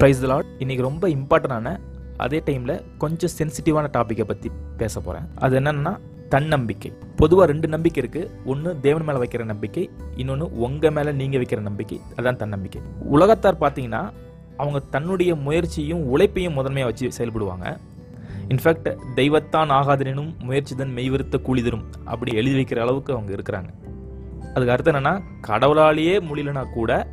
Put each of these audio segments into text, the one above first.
Price lot இன்னைக்கு ரொம்ப இம்பார்ட்டண்டான அதே டைமில் கொஞ்சம் சென்சிட்டிவான டாப்பிக்கை பற்றி பேச போகிறேன் அது என்னன்னா தன்னம்பிக்கை. பொதுவாக ரெண்டு நம்பிக்கை இருக்குது ஒன்று தேவன் மேலே வைக்கிற நம்பிக்கை இன்னொன்று உங்கள் மேலே நீங்கள் வைக்கிற நம்பிக்கை. அதுதான் தன்னம்பிக்கை. உலகத்தார் பார்த்தீங்கன்னா அவங்க தன்னுடைய முயற்சியும் உழைப்பையும் முதன்மையாக வச்சு செயல்படுவாங்க. இன்ஃபேக்ட் தெய்வத்தான் ஆகாதனும் முயற்சிதன் மெய்விருத்த கூலிதரும் அப்படி எழுதி வைக்கிற அளவுக்கு அவங்க இருக்கிறாங்க. அதுக்கு அர்த்தம் என்னன்னா கடவுளாலேயே முடியலனா கூட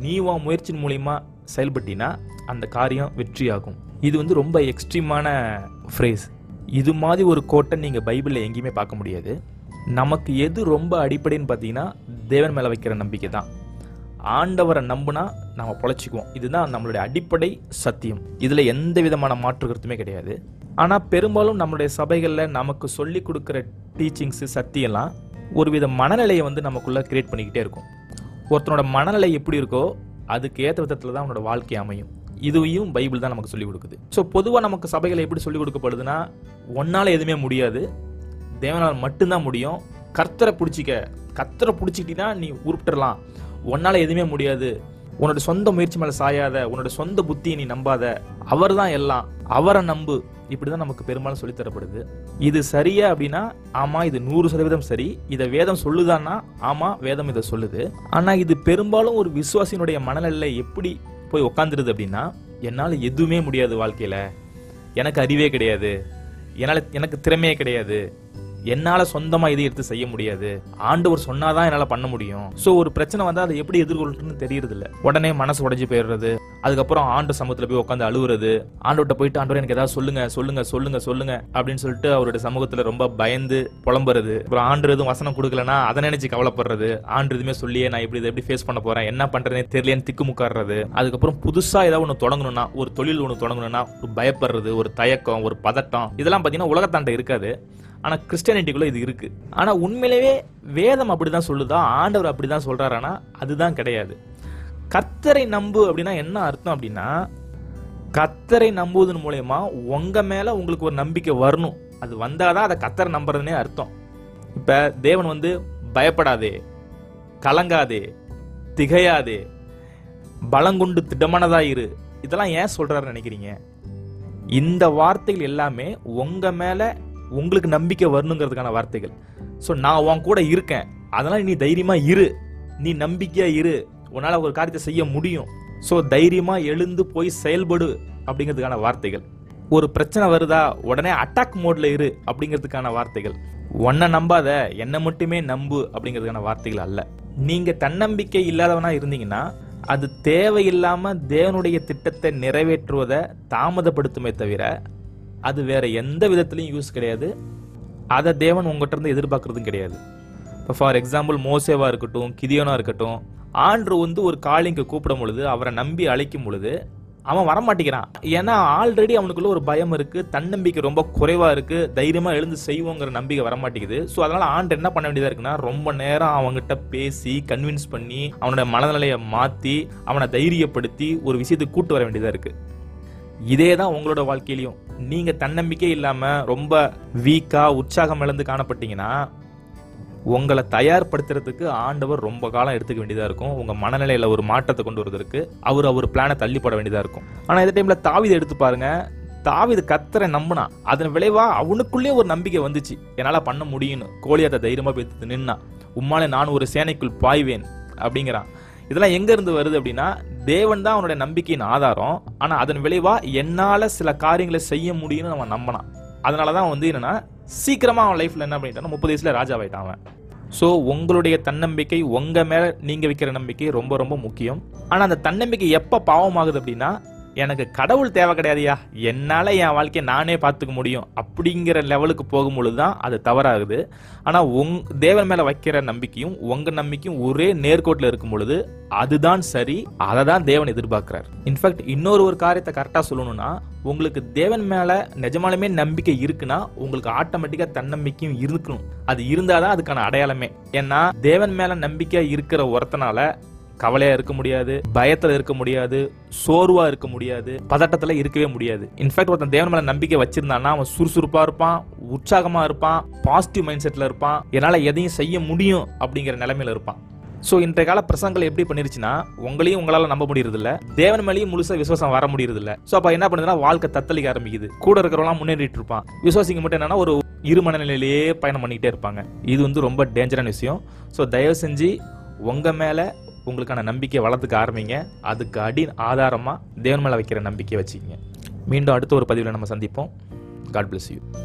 நீ உன் முயற்சியின் மூலியமா செயல்பட்டினா அந்த காரியம் வெற்றியாகும். இது வந்து ரொம்ப எக்ஸ்ட்ரீமான ஃப்ரேஸ் இது மாதிரி ஒரு கோட்டை நீங்கள் பைபிளில் எங்கேயுமே பார்க்க முடியாது. நமக்கு எது ரொம்ப அடிப்படைன்னு பார்த்தீங்கன்னா தேவன் மேலே வைக்கிற நம்பிக்கை தான். ஆண்டவரை நம்புனா நம்ம பொழைச்சிக்குவோம். இதுதான் நம்மளுடைய அடிப்படை சத்தியம். இதில் எந்த விதமான மாற்று கருத்துமே கிடையாது. ஆனால் பெரும்பாலும் நம்மளுடைய சபைகளில் நமக்கு சொல்லி கொடுக்குற டீச்சிங்ஸு சத்தியெல்லாம் ஒரு வித மனநிலையை வந்து நமக்குள்ளே கிரியேட் பண்ணிக்கிட்டே இருக்கும். ஒருத்தனோட மனநிலை எப்படி இருக்கோ அதுக்கு ஏற்ற விதத்தில் தான் அவனோட வாழ்க்கை அமையும். இதுவையும் பைபிள் தான் நமக்கு சொல்லிக் கொடுக்குது. ஸோ பொதுவாக நமக்கு சபைகள் எப்படி சொல்லிக் கொடுக்கப்படுதுன்னா ஒன்னால் எதுவுமே முடியாது. தேவனால் மட்டும்தான் முடியும். கர்த்தரை பிடிச்சிக்க கர்த்தரை பிடிச்சிக்கிட்டீங்கன்னா நீ உருப்பிட்டுறலாம் ஒன்னால் எதுவுமே முடியாது. உன்னோட சொந்த முயற்சி மேலே சாயாத உன்னோட சொந்த புத்தியை நீ நம்பாத அவர் தான் எல்லாம். அவரை நம்பு. இப்படிதான் நமக்கு பெரும்பாலும் சொல்லித் தரப்படுது. இது சரியா அப்படின்னா ஆமா இது நூறு சதவீதம் சரி. இதை வேதம் சொல்லுதான்னா ஆமா வேதம் இதை சொல்லுது. ஆனா இது பெரும்பாலும் ஒரு விசுவாசியினுடைய மனநிலை எப்படி போய் உக்காந்துருது அப்படின்னா என்னால் எதுவுமே முடியாது வாழ்க்கையில. எனக்கு அறிவே கிடையாது. என்னால் எனக்கு திறமையே கிடையாது. என்னால சொந்தமா இதை எடுத்து செய்ய முடியாது. ஆண்டவர் சொன்னாதான் என்னால பண்ண முடியும். சோ ஒரு பிரச்சனை வந்தா அதை எப்படி எதிர்கொள்றதுன்னு தெரியறது இல்ல உடனே மனசு உடைஞ்சு போயிடுறது. அதுக்கப்புறம் ஆண்டு சமூகத்துல போய் உட்காந்து அழுவுறது. ஆண்டவர்கிட்ட போயிட்டு ஆண்டவர் எனக்கு ஏதாவது சொல்லுங்க சொல்லுங்க சொல்லுங்க சொல்லுங்க அப்படின்னு சொல்லிட்டு அவருடைய சமூகத்துல ரொம்ப பயந்து புலம்புறது. அப்புறம் ஆண்டு எதுவும் வசனம் கொடுக்கலனா அதை நினைச்சு கவலைப்படுறது. ஆண்டு எதுவுமே சொல்லியே நான் இப்படி இதை எப்படி ஃபேஸ் பண்ண போறேன்? என்ன பண்றேனே தெரியலன்னு திக்குமுக்காடுறது அதுக்கப்புறம் புதுசா ஏதாவது ஒன்று தொடங்கணும்னா ஒரு தொழில் ஒன்று தொடங்கணும்னா ஒரு பயப்படுறது ஒரு தயக்கம் ஒரு பதட்டம் இதெல்லாம் பாத்தீங்கன்னா உலகத்தாண்ட இருக்காது. ஆனால் கிறிஸ்டியானிட்டிக்குள்ள இது இருக்குது ஆனால் உண்மையிலேயே வேதம் அப்படி தான் சொல்லுதா? ஆண்டவர் அப்படி தான் சொல்கிறாரானா அதுதான் கிடையாது. கர்த்தரை நம்பு அப்படின்னா என்ன அர்த்தம் அப்படின்னா கர்த்தரை நம்புவதன் மூலயமா உங்கள் மேலே உங்களுக்கு ஒரு நம்பிக்கை வரணும். அது வந்தால் தான் அதை கத்தரை நம்புறதுனே அர்த்தம். இப்போ தேவன் வந்து பயப்படாதே கலங்காதே திகையாதே பலங்கொண்டு திடமானதாயிரு இதெல்லாம் ஏன் சொல்கிறாரு நினைக்கிறீங்க? இந்த வார்த்தைகள் எல்லாமே உங்கள் மேலே உங்களுக்கு நம்பிக்கை வரணுங்கிறதுக்கான வார்த்தைகள். ஸோ நான் உன் கூட இருக்கேன். அதனால் நீ தைரியமாக இரு. நீ நம்பிக்கையாக இரு. உன்னால் ஒரு காரியத்தை செய்ய முடியும். ஸோ தைரியமாக எழுந்து போய் செயல்படு அப்படிங்கிறதுக்கான வார்த்தைகள். ஒரு பிரச்சனை வருதா? உடனே அட்டாக் மோட்ல இரு அப்படிங்கிறதுக்கான வார்த்தைகள். உன்னை நம்பாத என்னை மட்டுமே நம்பு அப்படிங்கிறதுக்கான வார்த்தைகள் அல்ல. நீங்க தன்னம்பிக்கை இல்லாதவனா இருந்தீங்கன்னா அது தேவையில்லாம தேவனுடைய திட்டத்தை நிறைவேற்றுவதை தாமதப்படுத்துமே தவிர அது வேற எந்த விதத்துலையும் யூஸ் கிடையாது. அதை தேவன் உங்கள்கிட்ட இருந்து எதிர்பார்க்கறதும் கிடையாது. இப்போ ஃபார் எக்ஸாம்பிள் மோசேவா இருக்கட்டும் கிதியோனா இருக்கட்டும் ஆண்ட்ரு வந்து ஒரு காளிங்க கூப்பிடும் பொழுது அவரை நம்பி அழைக்கும் பொழுது அவன் வரமாட்டேங்கிறான். ஏன்னா ஆல்ரெடி அவனுக்குள்ள ஒரு பயம் இருக்கு தன்னம்பிக்கை ரொம்ப குறைவா இருக்கு தைரியமா எழுந்து செய்வோங்கிற நம்பிக்கை வரமாட்டேங்குது. ஸோ அதனால ஆண்டு என்ன பண்ண வேண்டியதா இருக்குன்னா ரொம்ப நேரம் அவங்ககிட்ட பேசி கன்வின்ஸ் பண்ணி அவனோட மனநிலையை மாத்தி அவனை தைரியப்படுத்தி ஒரு விஷயத்துக்கு கூட்டு வர வேண்டியதா இருக்கு. இதே தான் உங்களோட வாழ்க்கையிலையும். நீங்க தன்னம்பிக்கை இல்லாம ரொம்ப வீக்கா உற்சாகம் இழந்து காணப்பட்டீங்கன்னா உங்களை தயார்படுத்துறதுக்கு ஆண்டவர் ரொம்ப காலம் எடுத்துக்க வேண்டியதாக இருக்கும். உங்கள் மனநிலையில் ஒரு மாற்றத்தை கொண்டு வருவதற்கு அவர் அவர் பிளானை தள்ளிப்பட வேண்டியதாக இருக்கும். ஆனால் இந்த டைமில் தாவிதை எடுத்து பாருங்க. தாவிது கத்தரை நம்பினா அதன் விளைவா அவனுக்குள்ளே ஒரு நம்பிக்கை வந்துச்சு. என்னால் பண்ண முடியும்னு. கோழியாத்த தைரியமாக பேத்து நின்னா உம்மாலே நான் ஒரு சேனைக்குள் பாய்வேன் அப்படிங்கிறான். இதெல்லாம் எங்கேருந்து வருது அப்படின்னா தேவன் தான் அவனுடைய நம்பிக்கையின் ஆதாரம். ஆனால் அதன் விளைவாக என்னால் சில காரியங்களை செய்ய முடியும்னு அவன் நம்பினான். அதனாலதான் வந்து என்னென்னா சீக்கிரமாக அவன் லைஃப்பில் என்ன பண்ணிட்டான்? முப்பது வயசில் ராஜாவாயிட்டான் அவன். ஸோ உங்களுடைய தன்னம்பிக்கை உங்கள் மேலே நீங்கள் வைக்கிற நம்பிக்கை ரொம்ப ரொம்ப முக்கியம். ஆனால் அந்த தன்னம்பிக்கை எப்போ பாவமாகுது அப்படின்னா எனக்கு கடவுள் தேவை கிடையாதுயா என்னால் என் வாழ்க்கையை நானே பார்த்துக்க முடியும் அப்படிங்கிற லெவலுக்கு போகும்பொழுது தான் அது தவறாகுது. ஆனால் உங் தேவன் மேலே வைக்கிற நம்பிக்கையும் உங்கள் நம்பிக்கையும் ஒரே நேர்கோட்டில் இருக்கும் பொழுது அதுதான் சரி அதை தான் தேவன் எதிர்பார்க்கிறார். இன்ஃபேக்ட் இன்னொரு ஒரு காரியத்தை கரெக்டாக சொல்லணும்னா உங்களுக்கு தேவன் மேலே நிஜமாலுமே நம்பிக்கை இருக்குன்னா உங்களுக்கு ஆட்டோமேட்டிக்காக தன்னம்பிக்கையும் இருக்கணும். அது இருந்தால் தான் அதுக்கான அடையாளமே. ஏன்னா தேவன் மேலே நம்பிக்கை இருக்கிற ஒருத்தனால கவலையா இருக்க முடியாது பயத்துல இருக்க முடியாது சோர்வா இருக்க முடியாது பதட்டத்துல இருக்கவே முடியாது. இன்ஃபேக்ட் ஒருத்தன் தேவன் மேல நம்பிக்கை வச்சிருந்தான்னா அவன் சுறுசுறுப்பா இருப்பான் உற்சாகமா இருப்பான் பாசிட்டிவ் மைண்ட் செட்ல இருப்பான் என்னால எதையும் செய்ய முடியும் அப்படிங்கிற நிலைமையில இருப்பான். ஸோ இன்றைய கால பிரசங்கள் எப்படி பண்ணிருச்சுன்னா உங்களையும் உங்களால நம்ப முடியறதில்ல தேவன் மேலேயும் முழுசா விசுவாசம் வர முடியறதில்ல. ஸோ அப்ப என்ன பண்ணுதுன்னா வாழ்க்கை தத்தளிக்க ஆரம்பிக்குது. கூட இருக்கிறவங்களாம் முன்னேறிட்டு இருப்பான். விசுவாசிங்க மட்டும் என்னன்னா ஒரு இரு மனநிலையிலேயே பயணம் பண்ணிக்கிட்டே இருப்பாங்க. இது வந்து ரொம்ப டேஞ்சரான விஷயம். ஸோ தயவு செஞ்சு உங்க மேலே உங்களுக்கான நம்பிக்கை வளர்த்துக்க ஆரம்பிங்க. அதுக்கு அடி ஆதாரமாக தேவன் மேலே வைக்கிற நம்பிக்கை வச்சுக்கோங்க. மீண்டும் அடுத்த ஒரு பதிவில் நம்ம சந்திப்போம். God bless you